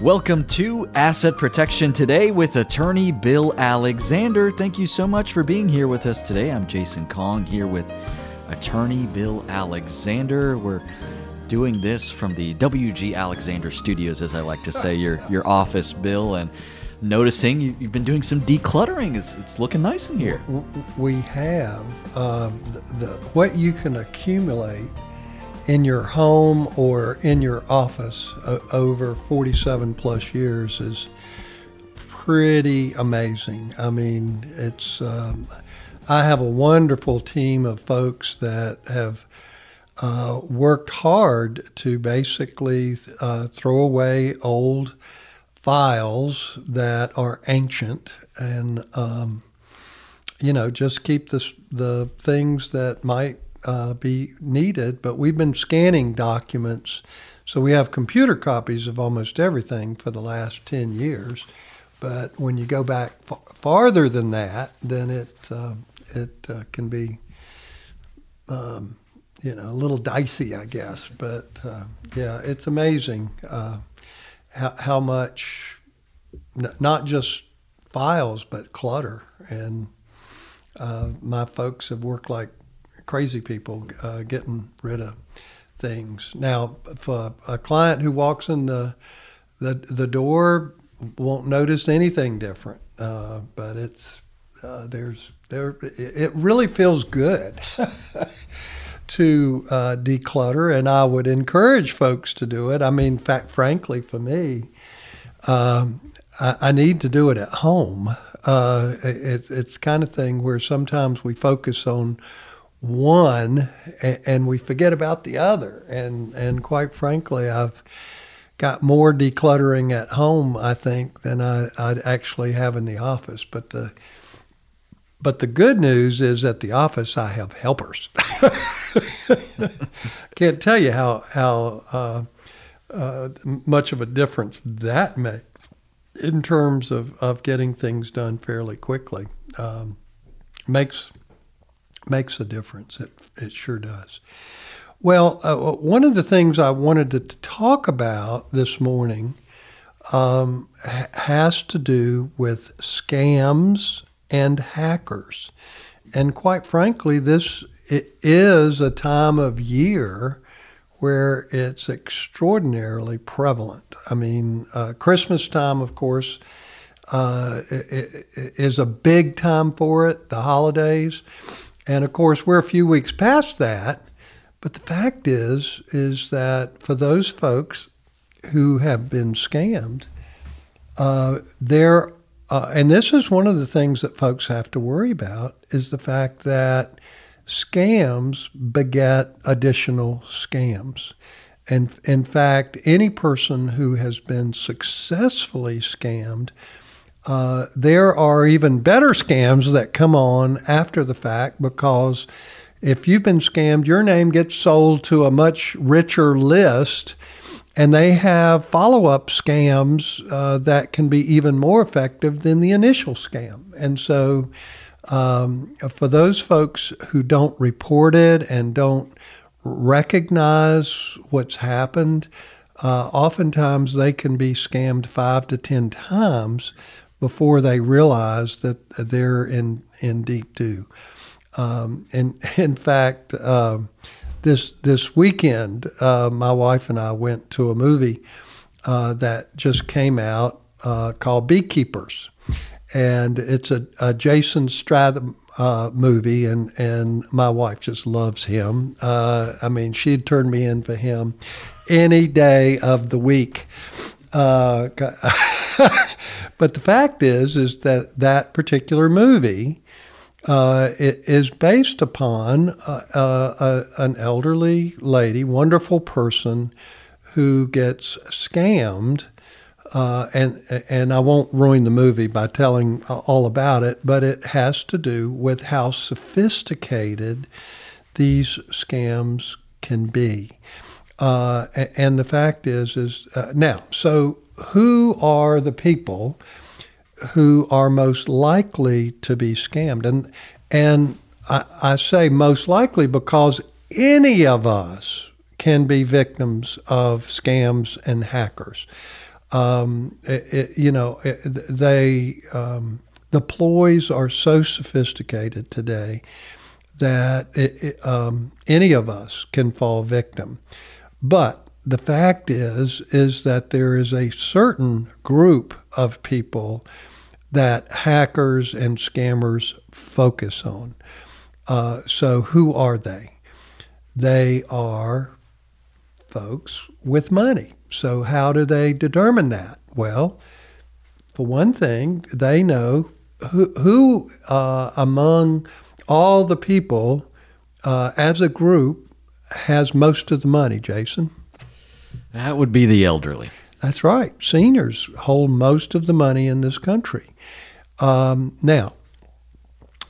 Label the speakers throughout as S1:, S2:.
S1: Welcome to Asset Protection Today with attorney Bill Alexander. Thank you so much for being here with us today. I'm Jason Kong here with attorney Bill Alexander. We're doing this from the WG Alexander Studios, as I like to say, your your office, Bill, and noticing you, have been doing some decluttering. It's, it's looking nice in here.
S2: We have uh, the, the, what you can accumulate in your home or in your office uh, over 47 plus years is pretty amazing. I mean, it's um, I have a wonderful team of folks that have uh, worked hard to basically uh, throw away old files that are ancient and um, you know just keep this, the things that might uh, be needed, but we've been scanning documents. So we have computer copies of almost everything for the last 10 years. But when you go back f- farther than that, then it, uh, it uh, can be, um, you know, a little dicey, I guess. But uh, yeah, it's amazing uh, how, how much, n- not just files, but clutter. And uh, my folks have worked like crazy people uh, getting rid of things. Now, for a client who walks in the the, the door won't notice anything different, uh, but it's uh, there's there it really feels good to uh, declutter, and I would encourage folks to do it. I mean, fact, frankly, for me, um, I, I, need to do it at home. Uh, it, it's kind of thing where sometimes we focus on one and we forget about the other. And, and quite frankly, I've got more decluttering at home, I think, than I, I'd actually have in the office. But the but the good news is at the office I have helpers. Can't tell you how how uh, uh, much of a difference that makes in terms of, of getting things done fairly quickly. Um, makes makes a difference. It, it sure does. Well, uh, one of the things I wanted to talk about this morning um, has to do with scams and hackers. And quite frankly, this is a time of year where it's extraordinarily prevalent. I mean, uh, Christmas time, of course, uh, is a big time for it, the holidays. And of course, we're a few weeks past that. But the fact is, is that for those folks who have been scammed, uh, there, uh, and this is one of the things that folks have to worry about, is the fact that scams beget additional scams. And in fact, any person who has been successfully scammed uh, there are even better scams that come on after the fact because if you've been scammed, your name gets sold to a much richer list, and they have follow up scams uh, that can be even more effective than the initial scam. And so, um, for those folks who don't report it and don't recognize what's happened, uh, oftentimes they can be scammed five to ten times before they realize that they're in, in deep doo. Um, and in fact, uh, this this weekend, uh, my wife and I went to a movie uh, that just came out uh, called Beekeepers, and it's a, a Jason Statham uh, movie, and and my wife just loves him. Uh, I mean, she'd turn me in for him any day of the week. But the fact is, is that that particular movie uh, is based upon uh, uh, an elderly lady, wonderful person, who gets scammed. Uh, and and I won't ruin the movie by telling all about it, but it has to do with how sophisticated these scams can be. Uh, and the fact is, is uh, now so who are the people who are most likely to be scammed? And and I, I say most likely because any of us can be victims of scams and hackers. Um, it, it, you know, it, they um, the ploys are so sophisticated today that um, any of us can fall victim. But the fact is, is that there is a certain group of people that hackers and scammers focus on. Uh, so, who are they? They are folks with money. So, how do they determine that? Well, for one thing, they know who, who uh, among all the people uh, as a group has most of the money, Jason.
S1: That would be the elderly.
S2: That's right. Seniors hold most of the money in this country. Um, now,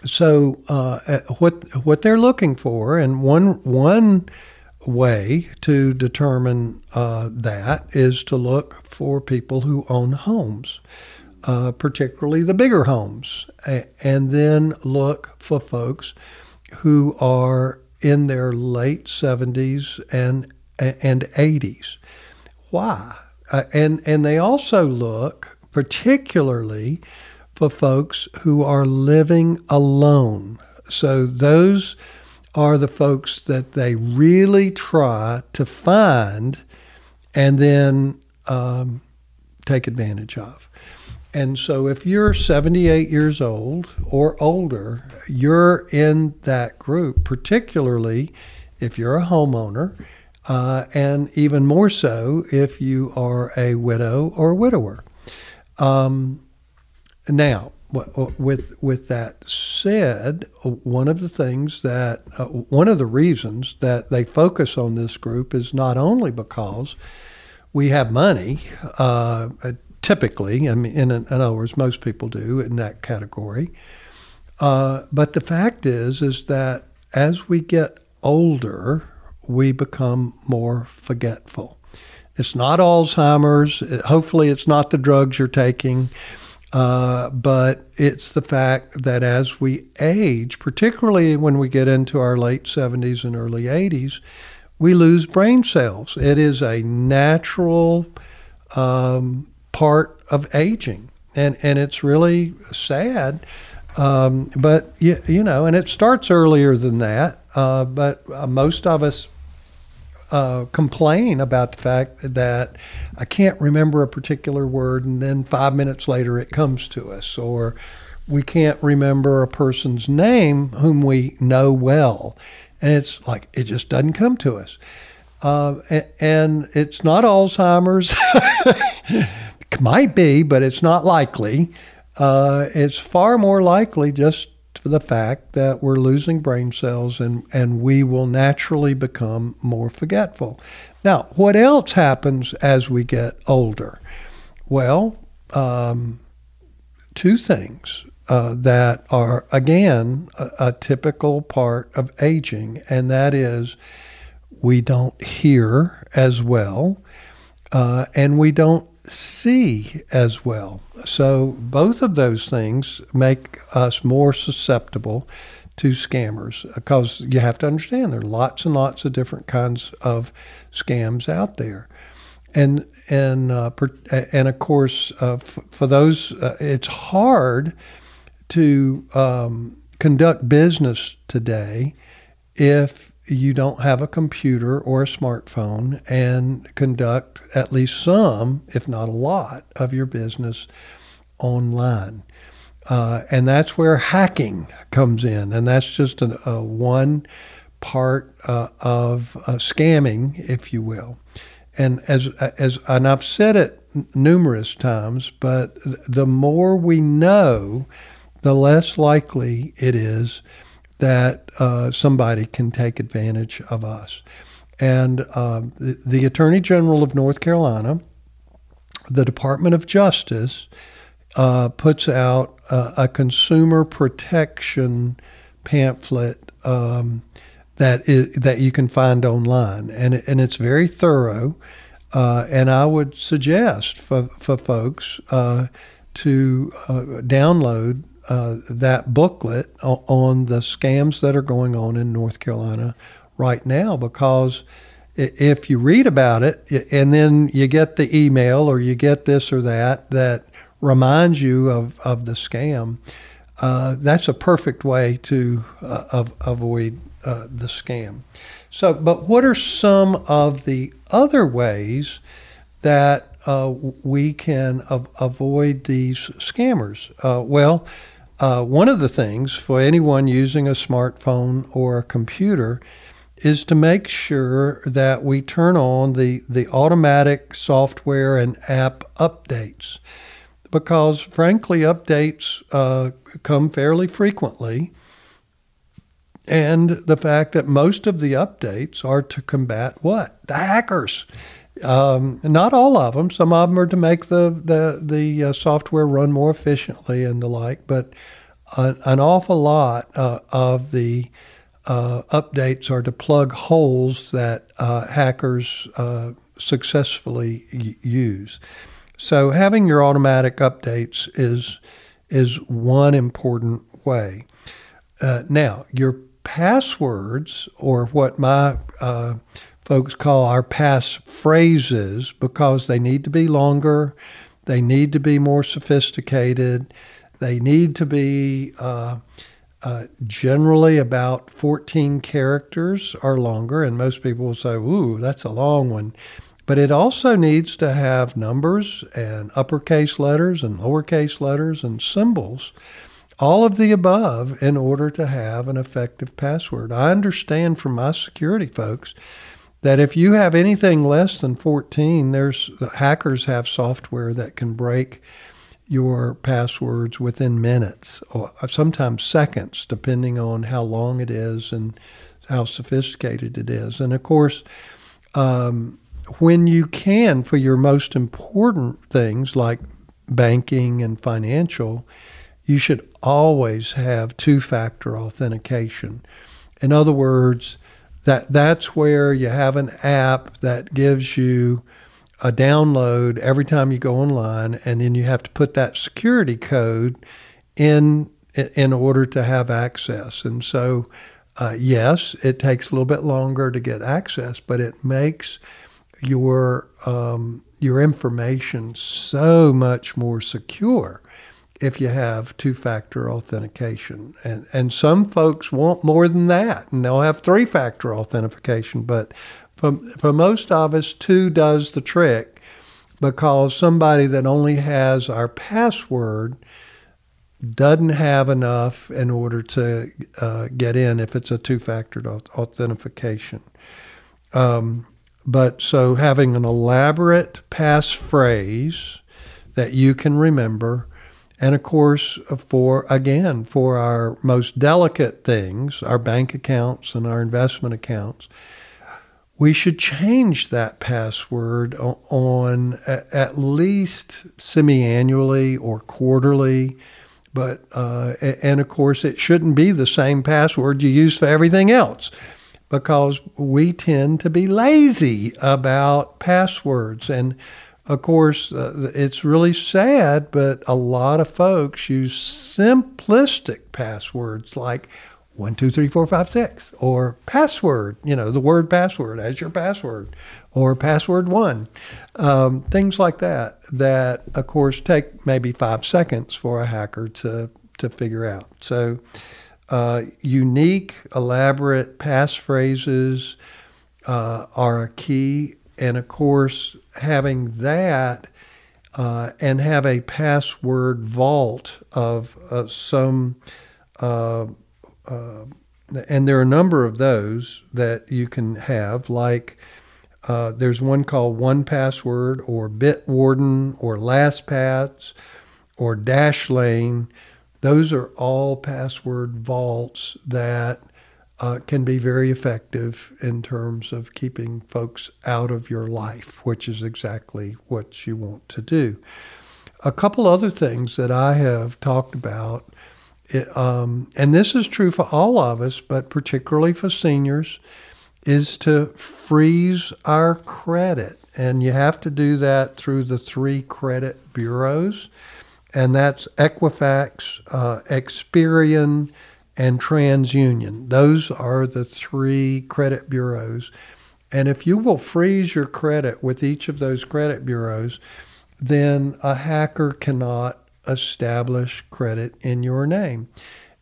S2: so uh, what what they're looking for, and one one way to determine uh, that is to look for people who own homes, uh, particularly the bigger homes, and then look for folks who are in their late 70s and and 80s. Why? Uh, and and they also look particularly for folks who are living alone. So those are the folks that they really try to find and then um, take advantage of. And so if you're 78 years old or older, you're in that group, particularly if you're a homeowner, uh, and even more so if you are a widow or widower. Um, now, with with that said, one of the things that uh, one of the reasons that they focus on this group is not only because we have money. Uh, typically, I mean, in, in, other words, most people do in that category. Uh, but the fact is, is that as we get older, we become more forgetful. It's not Alzheimer's. Hopefully, it's not the drugs you're taking. Uh, but it's the fact that as we age, particularly when we get into our late 70s and early 80s, we lose brain cells. It is a natural um, part of aging, and and it's really sad. Um, but you, you know, and it starts earlier than that. Uh, but uh, most of us uh, complain about the fact that I can't remember a particular word, and then five minutes later it comes to us, or we can't remember a person's name whom we know well, and it's like it just doesn't come to us. Uh, and it's not Alzheimer's. might be, but it's not likely. Uh, it's far more likely just for the fact that we're losing brain cells and, and we will naturally become more forgetful. Now, what else happens as we get older? Well, um, two things uh, that are, again, a, a typical part of aging, and that is we don't hear as well, uh, and we don't see as well. So both of those things make us more susceptible to scammers because you have to understand there are lots and lots of different kinds of scams out there. And and uh, and of course, uh, f- for those, uh, it's hard to um, conduct business today if you don't have a computer or a smartphone and conduct at least some, if not a lot, of your business online. Uh, and that's where hacking comes in. And that's just a, a one part uh, of uh, scamming, if you will. And as, as and I've said it numerous times, but the more we know, the less likely it is that uh, somebody can take advantage of us. And uh, the, the, Attorney General of North Carolina, the Department of Justice, uh, puts out a consumer protection pamphlet um, that is, that you can find online, and and it's very thorough. Uh, and I would suggest for for folks uh, to uh, download uh, that booklet on the scams that are going on in North Carolina right now because if you read about it and then you get the email or you get this or that that reminds you of, of the scam, uh, that's a perfect way to uh, avoid uh, the scam. So, but what are some of the other ways that uh, we can av- avoid these scammers? Uh, well, uh, one of the things for anyone using a smartphone or a computer is to make sure that we turn on the, the automatic software and app updates because, frankly, updates uh, come fairly frequently. And the fact that most of the updates are to combat what? The hackers. Um, not all of them. Some of them are to make the the the uh, software run more efficiently and the like. But an, awful lot uh, of the uh, updates are to plug holes that uh, hackers uh, successfully y- use. So having your automatic updates is is one important way. Uh, now your passwords, or what my folks call our pass phrases because they need to be longer, they need to be more sophisticated, they need to be uh, uh, generally about 14 characters or longer, and most people will say, Ooh, that's a long one. But it also needs to have numbers and uppercase letters and lowercase letters and symbols, all of the above, in order to have an effective password. I understand from my security folks that if you have anything less than 14, there's hackers have software that can break your passwords within minutes or sometimes seconds, depending on how long it is and how sophisticated it is. And of course, um, when you can, for your most important things like banking and financial, you should always have two factor authentication. In other words, that that's where you have an app that gives you a download every time you go online, and then you have to put that security code in in order to have access. And so, uh, yes, it takes a little bit longer to get access, but it makes your um, your information so much more secure if you have two factor authentication. And, and some folks want more than that, and they'll have three factor authentication. But for, for most of us, two does the trick because somebody that only has our password doesn't have enough in order to uh, get in if it's a two factor authentication. Um, but so having an elaborate passphrase that you can remember and of course, for again, for our most delicate things, our bank accounts and our investment accounts, we should change that password on at least semi annually or quarterly. But, uh, and of course, it shouldn't be the same password you use for everything else because we tend to be lazy about passwords. And of course, uh, it's really sad, but a lot of folks use simplistic passwords like one, two, three, four, five, six, or password, you know, the word password as your password, or password one. Um, things like that, that of course take maybe five seconds for a hacker to, to figure out. So, uh, unique, elaborate passphrases uh, are a key. And of course, having that uh, and have a password vault of uh, some, uh, uh, and there are a number of those that you can have, like uh, there's one called 1Password or Bitwarden or LastPass or Dashlane. Those are all password vaults that uh, can be very effective in terms of keeping folks out of your life, which is exactly what you want to do. A couple other things that I have talked about, it, um, and this is true for all of us, but particularly for seniors, is to freeze our credit. And you have to do that through the three credit bureaus, and that's Equifax, uh, Experian, and TransUnion. Those are the three credit bureaus. And if you will freeze your credit with each of those credit bureaus, then a hacker cannot establish credit in your name.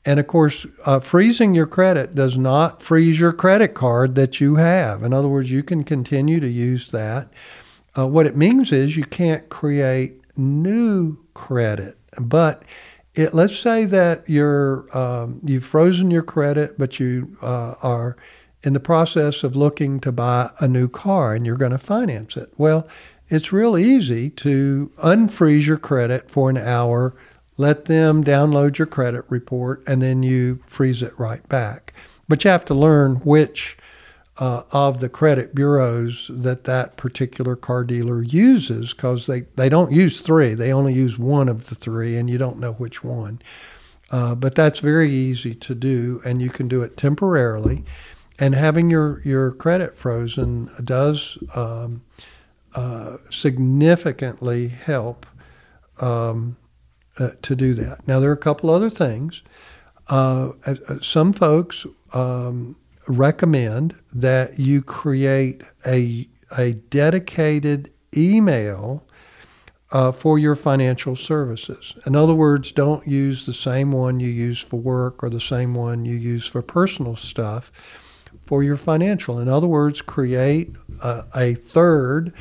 S2: And of course, uh, freezing your credit does not freeze your credit card that you have. In other words, you can continue to use that. Uh, what it means is you can't create new credit. But it, let's say that you're um, you've frozen your credit, but you uh, are in the process of looking to buy a new car and you're going to finance it. Well, it's real easy to unfreeze your credit for an hour, let them download your credit report, and then you freeze it right back. But you have to learn which uh, of the credit bureaus that that particular car dealer uses because they, they don't use three. They only use one of the three, and you don't know which one. Uh, but that's very easy to do, and you can do it temporarily. And having your, your credit frozen does um, uh, significantly help um, uh, to do that. Now, there are a couple other things. Uh, uh, some folks um, recommend that you create a, a dedicated email uh, for your financial services. In other words, don't use the same one you use for work or the same one you use for personal stuff for your financial. In other words, create a, a third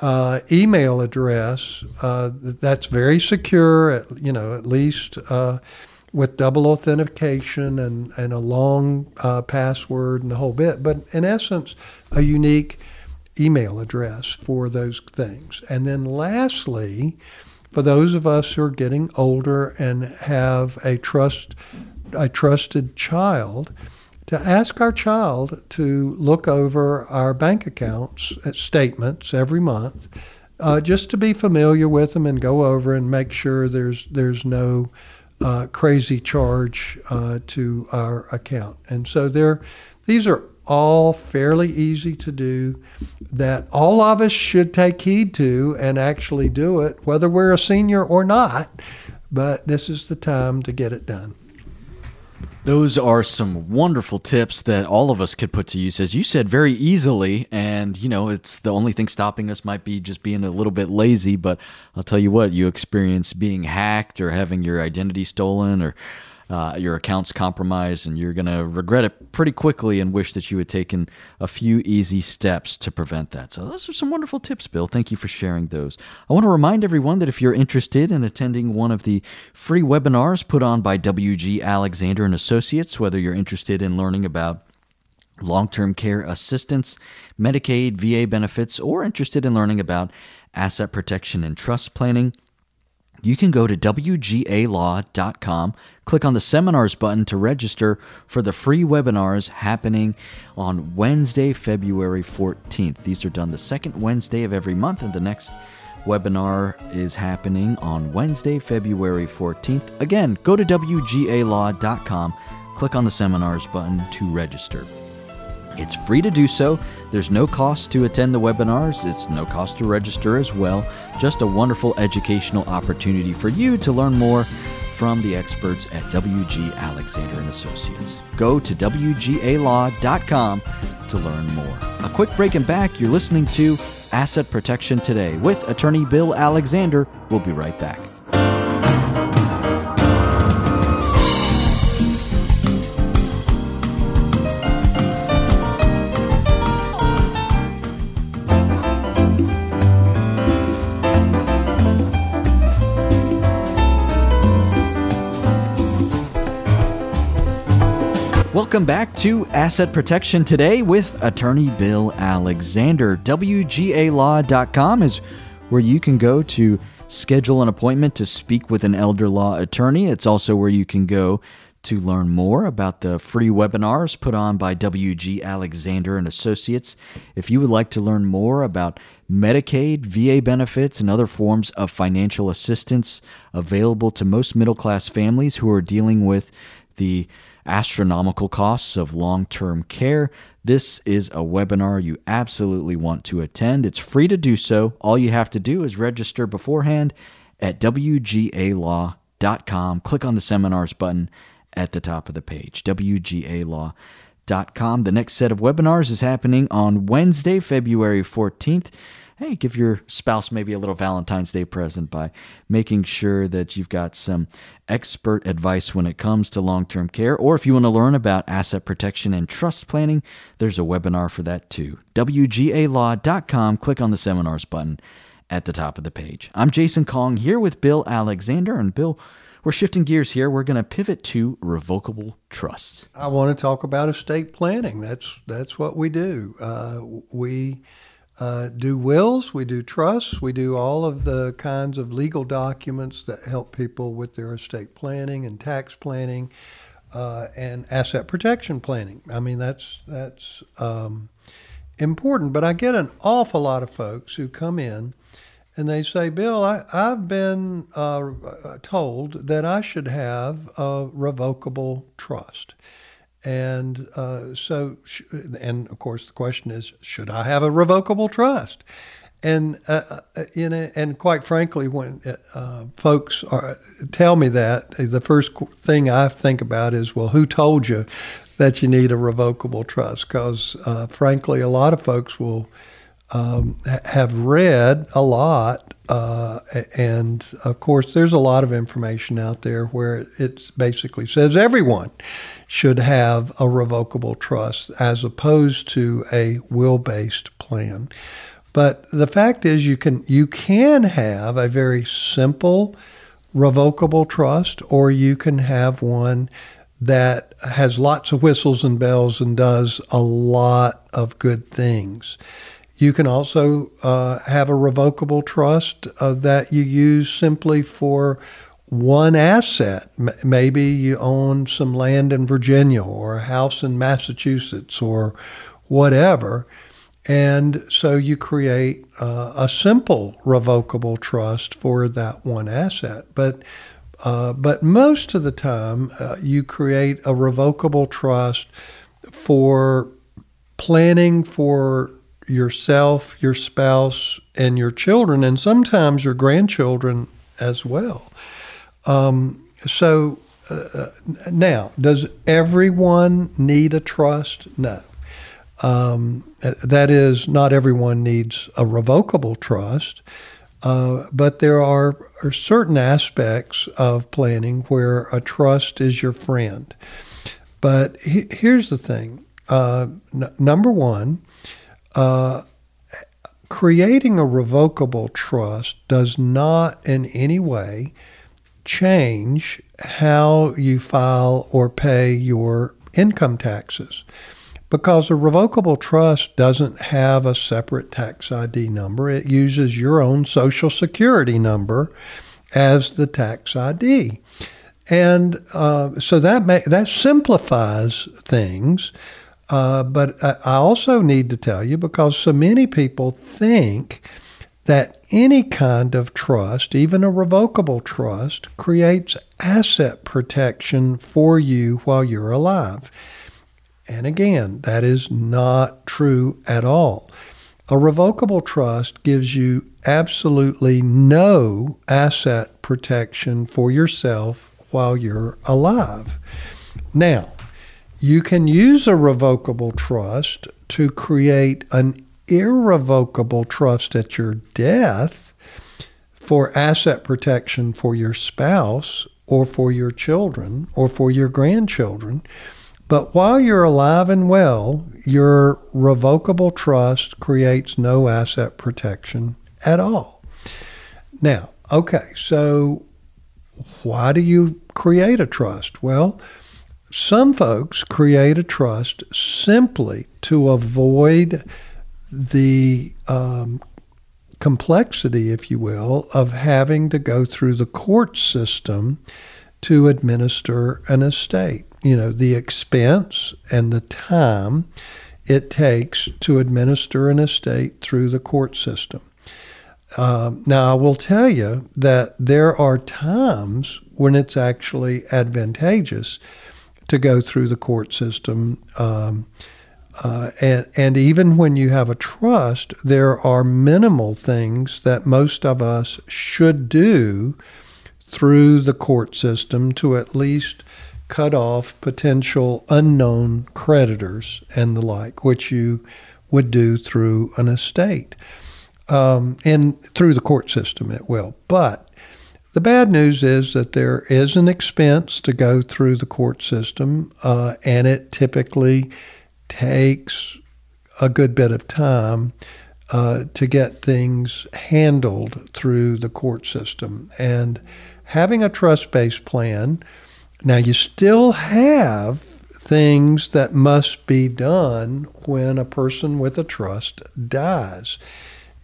S2: uh, email address uh, that's very secure, at, you know, at least uh, with double authentication and, and a long uh, password and the whole bit, but in essence, a unique email address for those things. And then lastly, for those of us who are getting older and have a trust a trusted child, to ask our child to look over our bank accounts uh, statements every month, uh, just to be familiar with them and go over and make sure there's there's no uh, crazy charge uh, to our account. And so there, these are all fairly easy to do that all of us should take heed to and actually do it, whether we're a senior or not. But this is the time to get it done.
S1: Those are some wonderful tips that all of us could put to use, as you said, very easily. And, you know, it's the only thing stopping us might be just being a little bit lazy. But I'll tell you what, you experience being hacked or having your identity stolen or uh, your account's compromised, and you're going to regret it pretty quickly and wish that you had taken a few easy steps to prevent that. So, those are some wonderful tips, Bill. Thank you for sharing those. I want to remind everyone that if you're interested in attending one of the free webinars put on by WG Alexander and Associates, whether you're interested in learning about long term care assistance, Medicaid, VA benefits, or interested in learning about asset protection and trust planning, you can go to WGALaw.com, click on the seminars button to register for the free webinars happening on Wednesday, February 14th. These are done the second Wednesday of every month, and the next webinar is happening on Wednesday, February 14th. Again, go to WGALaw.com, click on the seminars button to register. It's free to do so. There's no cost to attend the webinars. It's no cost to register as well. Just a wonderful educational opportunity for you to learn more from the experts at WG Alexander and Associates. Go to WGALaw.com to learn more. A quick break and back. You're listening to Asset Protection Today with attorney Bill Alexander. We'll be right back. Welcome back to Asset Protection Today with attorney Bill Alexander. WGALaw.com is where you can go to schedule an appointment to speak with an elder law attorney. It's also where you can go to learn more about the free webinars put on by WG Alexander and Associates. If you would like to learn more about Medicaid, VA benefits, and other forms of financial assistance available to most middle class families who are dealing with the astronomical costs of long term care. This is a webinar you absolutely want to attend. It's free to do so. All you have to do is register beforehand at WGALaw.com. Click on the seminars button at the top of the page, WGALaw.com Com. The next set of webinars is happening on Wednesday, February 14th. Hey, give your spouse maybe a little Valentine's Day present by making sure that you've got some expert advice when it comes to long term care. Or if you want to learn about asset protection and trust planning, there's a webinar for that too. WGALaw.com. Click on the seminars button at the top of the page. I'm Jason Kong here with Bill Alexander. And Bill, we're shifting gears here. We're going to pivot to revocable trusts.
S2: I want to talk about estate planning. That's that's what we do. Uh, we uh, do wills, we do trusts, we do all of the kinds of legal documents that help people with their estate planning and tax planning uh, and asset protection planning. I mean, that's that's um, important. But I get an awful lot of folks who come in and they say, Bill, I, have been uh, told that I should have a revocable trust. And uh, so, and of course, the question is, should I have a revocable trust? And uh, in uh, a, and quite frankly, when uh, folks are, tell me that, the first thing I think about is, well, who told you that you need a revocable trust? Because uh, frankly, a lot of folks will um, have read a lot, uh, and of course, there's a lot of information out there where it basically says everyone should have a revocable trust as opposed to a will-based plan. But the fact is, you can you can have a very simple revocable trust, or you can have one that has lots of whistles and bells and does a lot of good things. You can also uh, have a revocable trust uh, that you use simply for one asset. Maybe you own some land in Virginia or a house in Massachusetts or whatever. And so you create uh, a simple revocable trust for that one asset. But uh, but most of the time, uh, you create a revocable trust for planning for yourself, your spouse, and your children, and sometimes your grandchildren as well. Um, so uh, now, does everyone need a trust? No. Um, that is, not everyone needs a revocable trust, uh, but there are, are, certain aspects of planning where a trust is your friend. But he, here's the thing uh, n- number one, uh, creating a revocable trust does not in any way change how you file or pay your income taxes because a revocable trust doesn't have a separate tax ID number. It uses your own social security number as the tax ID. And uh, so that may, that simplifies things. Uh, but I also need to tell you because so many people think that any kind of trust, even a revocable trust, creates asset protection for you while you're alive. And again, that is not true at all. A revocable trust gives you absolutely no asset protection for yourself while you're alive. Now, you can use a revocable trust to create an irrevocable trust at your death for asset protection for your spouse or for your children or for your grandchildren. But while you're alive and well, your revocable trust creates no asset protection at all. Now, okay, so why do you create a trust? Well, some folks create a trust simply to avoid the um, complexity, if you will, of having to go through the court system to administer an estate. You know, the expense and the time it takes to administer an estate through the court system. Um, now, I will tell you that there are times when it's actually advantageous to go through the court system. Um, uh, and, and even when you have a trust, there are minimal things that most of us should do through the court system to at least cut off potential unknown creditors and the like, which you would do through an estate um, and through the court system it will. But the bad news is that there is an expense to go through the court system, uh, and it typically takes a good bit of time uh, to get things handled through the court system. And having a trust based plan, now you still have things that must be done when a person with a trust dies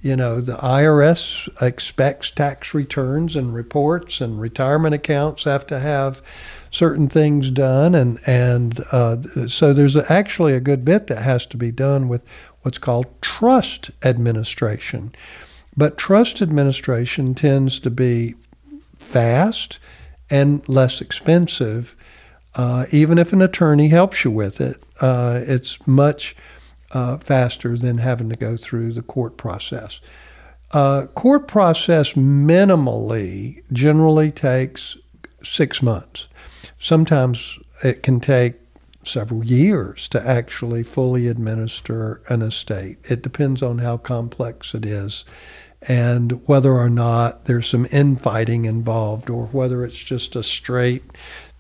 S2: you know, the IRS expects tax returns and reports, and retirement accounts have to have certain things done, and and uh, so there's actually a good bit that has to be done with what's called trust administration. But trust administration tends to be fast and less expensive, uh, even if an attorney helps you with it. Uh, it's much uh, faster than having to go through the court process. Uh, court process minimally generally takes six months. Sometimes it can take several years to actually fully administer an estate. It depends on how complex it is and whether or not there's some infighting involved or whether it's just a straight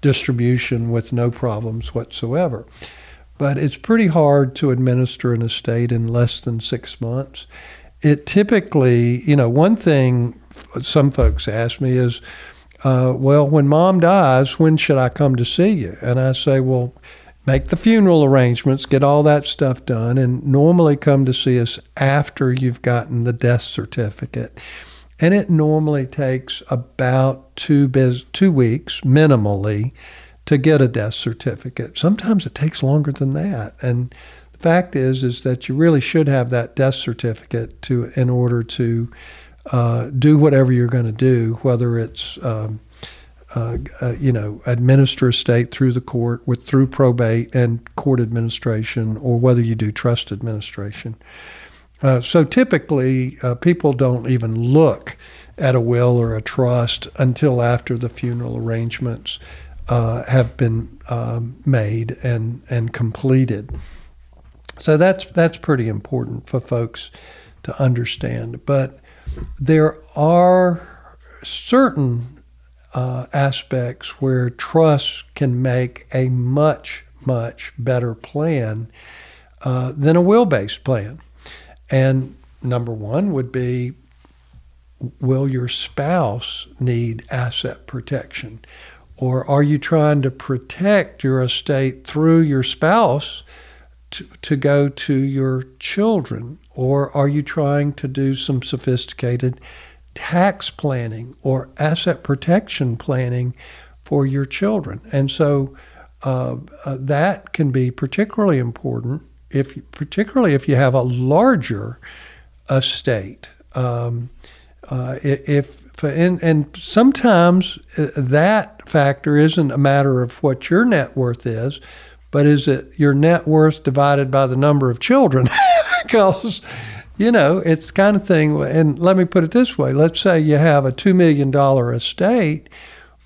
S2: distribution with no problems whatsoever but it's pretty hard to administer an estate in less than six months. It typically, you know, one thing some folks ask me is, uh, well, when mom dies, when should I come to see you? And I say, well, make the funeral arrangements, get all that stuff done, and normally come to see us after you've gotten the death certificate. And it normally takes about two, biz- two weeks minimally to get a death certificate. Sometimes it takes longer than that. And the fact is, is that you really should have that death certificate to in order to uh, do whatever you're going to do, whether it's um, uh, uh, you know administer estate through the court with through probate and court administration, or whether you do trust administration. Uh, so typically, uh, people don't even look at a will or a trust until after the funeral arrangements have been um, made and and completed. So that's that's pretty important for folks to understand. But there are certain uh, aspects where trust can make a much much better plan uh, than a will-based plan. And number one would be will your spouse need asset protection? Or are you trying to protect your estate through your spouse to, to go to your children? Or are you trying to do some sophisticated tax planning or asset protection planning for your children? And so uh, uh, that can be particularly important if, particularly if you have a larger estate. Um, uh, if and, and sometimes uh, that factor isn't a matter of what your net worth is, but is it your net worth divided by the number of children? because, you know, it's kind of thing. And let me put it this way let's say you have a $2 million estate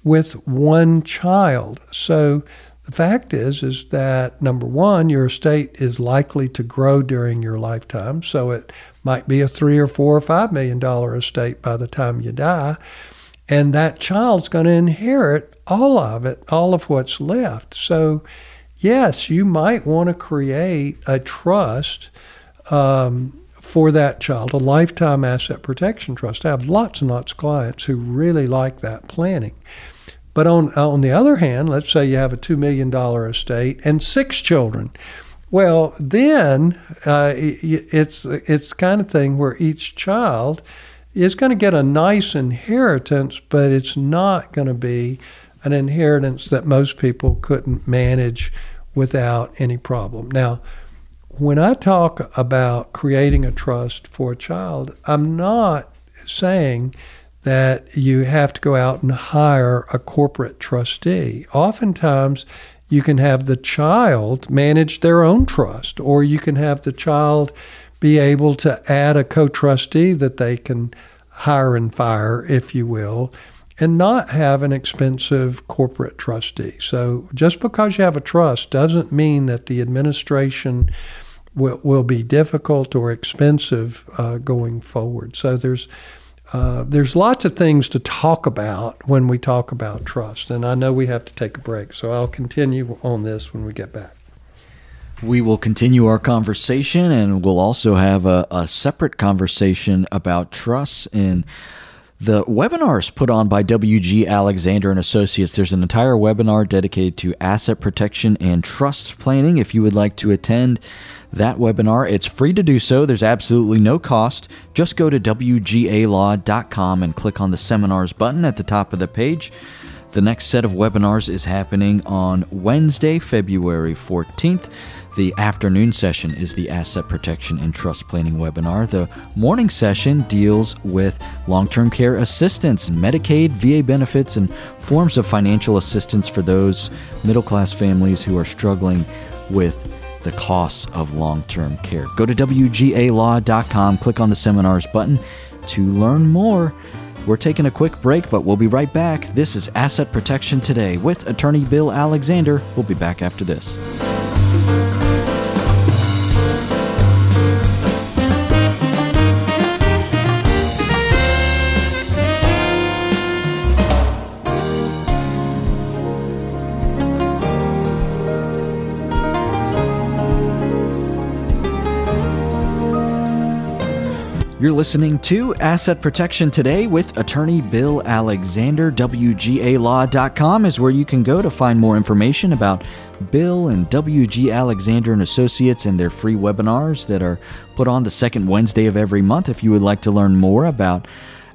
S2: with one child. So the fact is, is that number one, your estate is likely to grow during your lifetime. So it might be a three or four or five million dollar estate by the time you die. And that child's going to inherit all of it, all of what's left. So, yes, you might want to create a trust um, for that child, a lifetime asset protection trust. I have lots and lots of clients who really like that planning. But on on the other hand, let's say you have a two million dollar estate and six children. Well, then uh, it's it's kind of thing where each child is going to get a nice inheritance, but it's not going to be an inheritance that most people couldn't manage without any problem. Now, when I talk about creating a trust for a child, I'm not saying that you have to go out and hire a corporate trustee. Oftentimes, you can have the child manage their own trust, or you can have the child be able to add a co trustee that they can hire and fire, if you will. and not have an expensive corporate trustee. So just because you have a trust doesn't mean that the administration will, will be difficult or expensive uh, going forward. So there's uh, there's lots of things to talk about when we talk about trust, and I know we have to take a break, so I'll continue on this when we get back.
S1: We will continue our conversation, and we'll also have a, a separate conversation about trust and the webinars put on by WG Alexander and Associates. There's an entire webinar dedicated to asset protection and trust planning. If you would like to attend that webinar. It's free to do so. There's absolutely no cost. Just go to WGAlaw.com and click on the seminars button at the top of the page. The next set of webinars is happening on Wednesday, February 14th. The afternoon session is the Asset Protection and Trust Planning webinar. The morning session deals with long term care assistance, Medicaid, VA benefits, and forms of financial assistance for those middle class families who are struggling with the costs of long term care. Go to WGAlaw.com, click on the seminars button to learn more. We're taking a quick break, but we'll be right back. This is Asset Protection Today with attorney Bill Alexander. We'll be back after this. You're listening to Asset Protection Today with attorney Bill Alexander. WGAlaw.com is where you can go to find more information about Bill and WG Alexander and Associates and their free webinars that are put on the second Wednesday of every month. If you would like to learn more about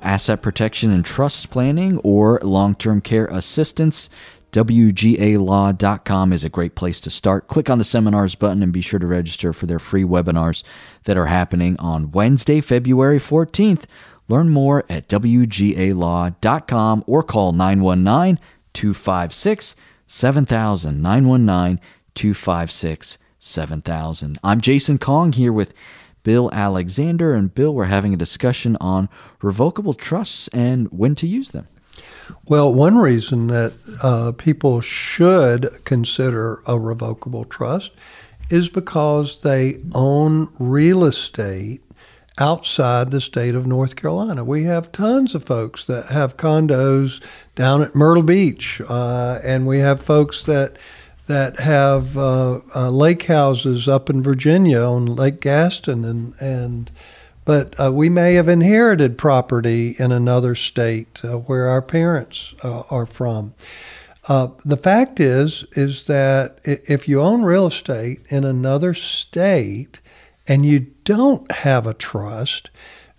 S1: asset protection and trust planning or long term care assistance, WGAlaw.com is a great place to start. Click on the seminars button and be sure to register for their free webinars that are happening on Wednesday, February 14th. Learn more at WGAlaw.com or call 919 256 7000. 919 256 7000. I'm Jason Kong here with Bill Alexander. And Bill, we're having a discussion on revocable trusts and when to use them.
S2: Well, one reason that uh, people should consider a revocable trust is because they own real estate outside the state of North Carolina. We have tons of folks that have condos down at Myrtle Beach, uh, and we have folks that that have uh, uh, lake houses up in Virginia on Lake Gaston, and and but uh, we may have inherited property in another state uh, where our parents uh, are from. Uh, the fact is, is that if you own real estate in another state and you don't have a trust,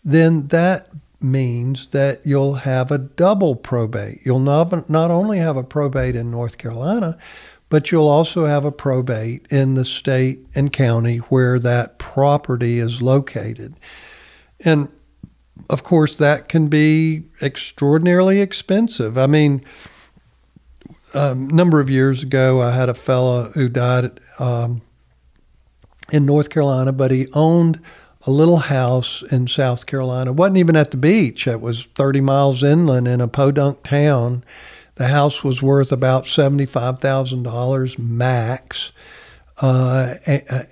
S2: then that means that you'll have a double probate. You'll not, not only have a probate in North Carolina, but you'll also have a probate in the state and county where that property is located. And of course, that can be extraordinarily expensive. I mean, a number of years ago, I had a fellow who died um, in North Carolina, but he owned a little house in South Carolina. It wasn't even at the beach. It was 30 miles inland in a podunk town. The house was worth about $75,000 max. Uh,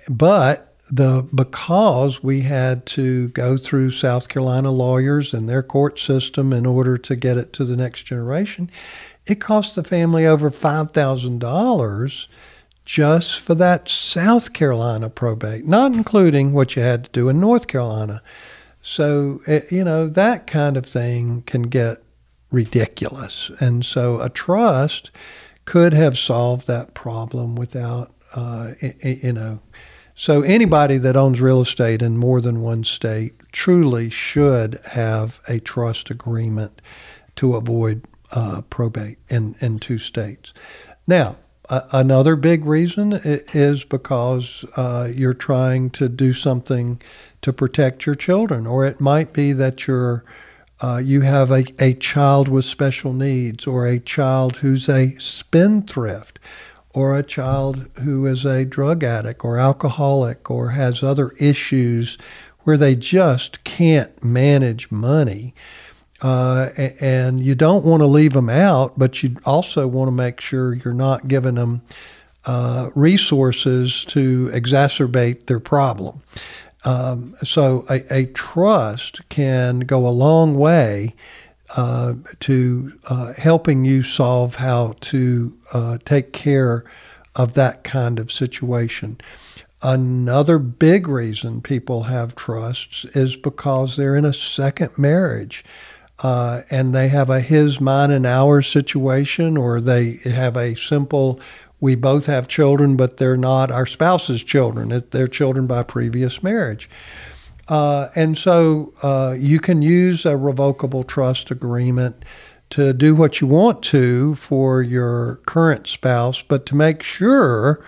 S2: but the because we had to go through South Carolina lawyers and their court system in order to get it to the next generation, it cost the family over five thousand dollars just for that South Carolina probate, not including what you had to do in North Carolina. So it, eh, you know that kind of thing can get ridiculous, and so a trust could have solved that problem without uh, you know so anybody that owns real estate in more than one state truly should have a trust agreement to avoid uh, probate in, in two states. Now, uh, another big reason is because uh, you're trying to do something to protect your children, or it might be that you're uh, you have a, a child with special needs or a child who's a spendthrift or a child who is a drug addict or alcoholic or has other issues where they just can't manage money. Uh, and you don't want to leave them out, but you also want to make sure you're not giving them uh, resources to exacerbate their problem. Um, so a, a, trust can go a long way uh, to uh, helping you solve how to uh, take care of that kind of situation. Another big reason people have trusts is because they're in a second marriage. Uh, and they have a his, mine, and ours situation, or they have a simple we both have children, but they're not our spouse's children. They're children by previous marriage. Uh, and so uh, you can use a revocable trust agreement to do what you want to for your current spouse, but to make sure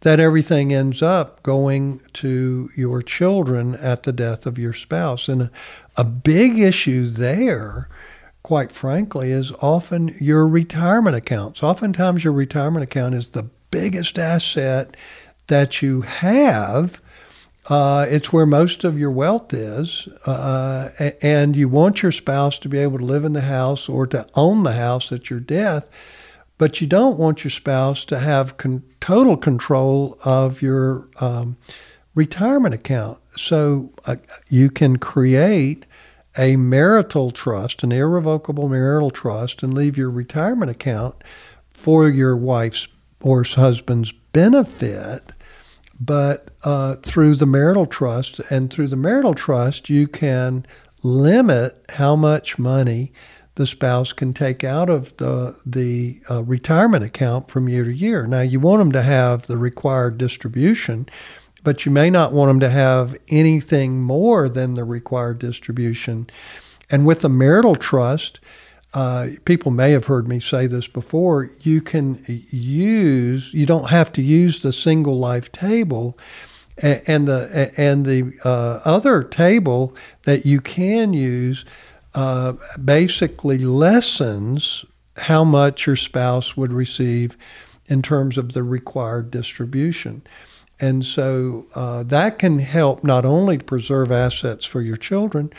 S2: that everything ends up going to your children at the death of your spouse. And a, a big issue there quite frankly, is often your retirement accounts. Oftentimes, your retirement account is the biggest asset that you have. Uh, it's where most of your wealth is, uh, and you want your spouse to be able to live in the house or to own the house at your death, but you don't want your spouse to have con- total control of your um, retirement account. So uh, you can create a marital trust, an irrevocable marital trust, and leave your retirement account for your wife's or husband's benefit. But uh, through the marital trust, and through the marital trust, you can limit how much money the spouse can take out of the the uh, retirement account from year to year. Now, you want them to have the required distribution but you may not want them to have anything more than the required distribution. And with a marital trust, uh, people may have heard me say this before, you can use, you don't have to use the single life table. And the and the uh, other table that you can use uh, basically lessens how much your spouse would receive in terms of the required distribution. And so uh, that can help not only preserve assets for your children,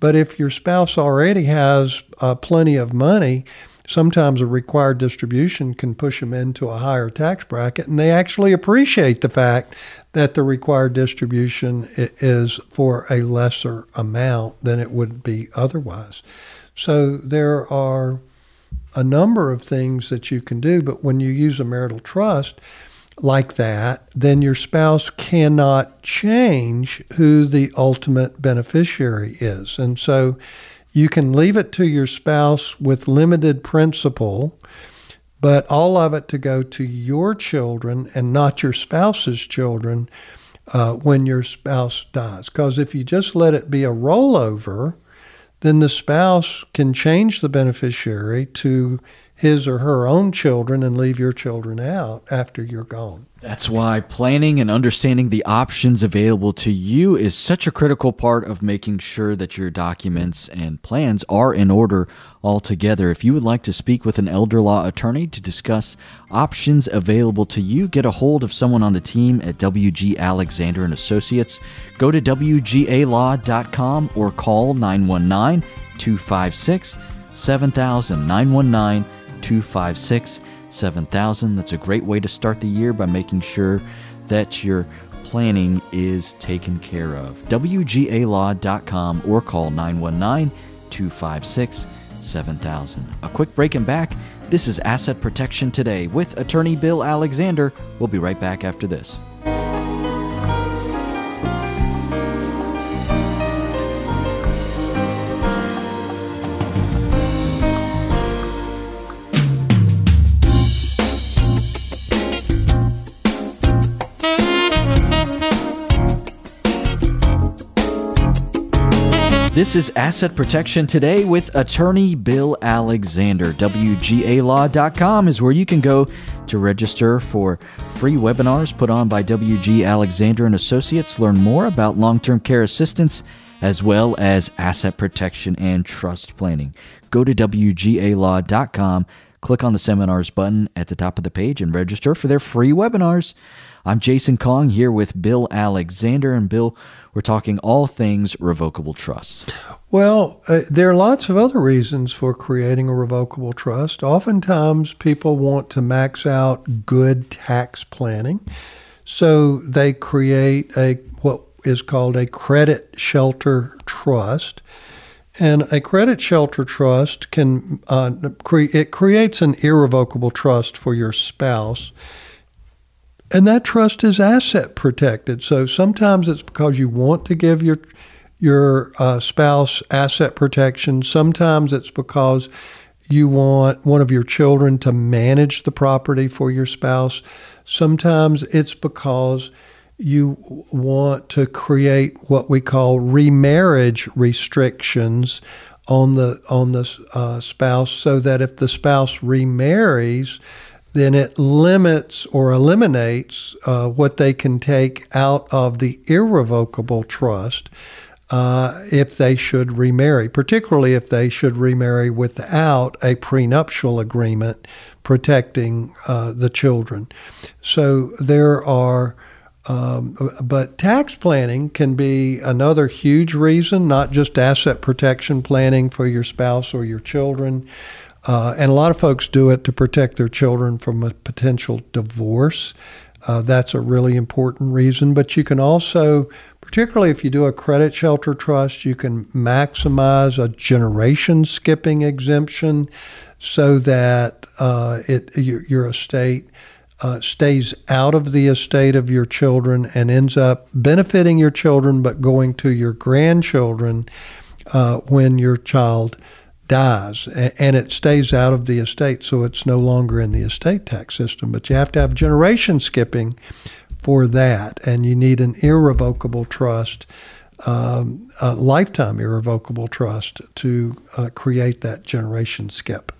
S2: but if your spouse already has uh, plenty of money, sometimes a required distribution can push them into a higher tax bracket, and they actually appreciate the fact that the required distribution is for a lesser amount than it would be otherwise. So there are a number of things that you can do, but when you use a marital trust, like that, then your spouse cannot change who the ultimate beneficiary is. And so you can leave it to your spouse with limited principal, but all of it to go to your children and not your spouse's children uh, when your spouse dies. Because if you just let it be a rollover, then the spouse can change the beneficiary to his or her own children and leave your children out after you're gone.
S1: That's why planning and understanding the options available to you is such a critical part of making sure that your documents and plans are in order altogether. If you would like to speak with an elder law attorney to discuss options available to you, get a hold of someone on the team at WG Alexander and Associates. Go to WGAlaw.com or call 919 256 7000 919 256 7000. That's a great way to start the year by making sure that your planning is taken care of. WGAlaw.com or call 919 256 7000. A quick break and back. This is Asset Protection Today with attorney Bill Alexander. We'll be right back after this. This is Asset Protection Today with attorney Bill Alexander. WGAlaw.com is where you can go to register for free webinars put on by WG Alexander and Associates. Learn more about long-term care assistance as well as asset protection and trust planning. Go to WGAlaw.com, click on the seminars button at the top of the page and register for their free webinars. I'm Jason Kong here with Bill Alexander. And Bill, we're talking all things revocable trusts.
S2: Well, uh, there are lots of other reasons for creating a revocable trust. Oftentimes, people want to max out good tax planning. So they create a what is called a credit shelter trust. And a credit shelter trust can uh, cre- it creates an irrevocable trust for your spouse, and that trust is asset protected. So sometimes it's because you want to give your your uh, spouse asset protection. Sometimes it's because you want one of your children to manage the property for your spouse. Sometimes it's because you want to create what we call remarriage restrictions on the on the uh, spouse, so that if the spouse remarries, then it limits or eliminates uh, what they can take out of the irrevocable trust uh, if they should remarry, particularly if they should remarry without a prenuptial agreement protecting uh, the children. So there are um, but tax planning can be another huge reason, not just asset protection planning for your spouse or your children. Uh, and a lot of folks do it to protect their children from a potential divorce. Uh, that's a really important reason. But you can also, particularly if you do a credit shelter trust, you can maximize a generation skipping exemption so that uh, it your, your estate uh, stays out of the estate of your children and ends up benefiting your children, but going to your grandchildren uh, when your child dies. And it stays out of the estate, so it's no longer in the estate tax system. But you have to have generation skipping for that, and you need an irrevocable trust. Um, a lifetime irrevocable trust to uh, create that generation skip.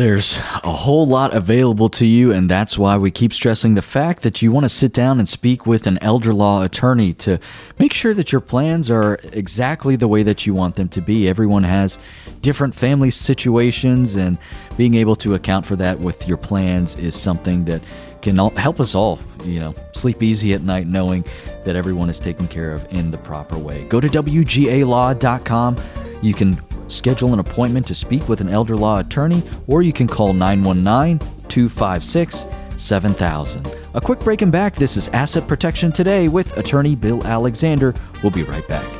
S1: There's a whole lot available to you, and that's why we keep stressing the fact that you want to sit down and speak with an elder law attorney to make sure that your plans are exactly the way that you want them to be. Everyone has different family situations, and being able to account for that with your plans is something that can help us all, you know, sleep easy at night knowing that everyone is taken care of in the proper way. Go to WGALaw.com. You can schedule an appointment to speak with an elder law attorney, or you can call 919 256 7000. A quick break and back. This is Asset Protection Today with attorney Bill Alexander. We'll be right back.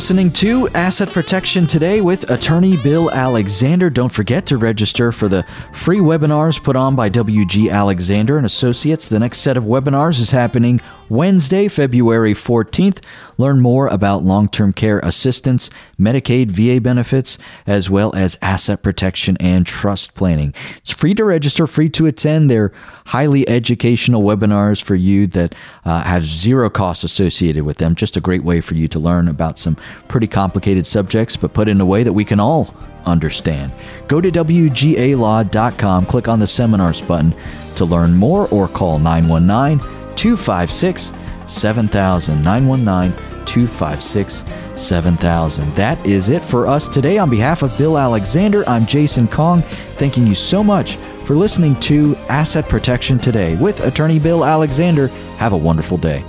S1: Listening to Asset Protection Today with attorney Bill Alexander. Don't forget to register for the free webinars put on by WG Alexander and Associates. The next set of webinars is happening Wednesday, February 14th. Learn more about long term care assistance, Medicaid, VA benefits, as well as asset protection and trust planning. It's free to register, free to attend. They're highly educational webinars for you that uh, have zero cost associated with them. Just a great way for you to learn about some pretty complicated subjects, but put in a way that we can all understand. Go to WGALaw.com, click on the seminars button to learn more, or call 919 256 7000. 919 256 7000. That is it for us today. On behalf of Bill Alexander, I'm Jason Kong, thanking you so much for listening to Asset Protection Today with attorney Bill Alexander. Have a wonderful day.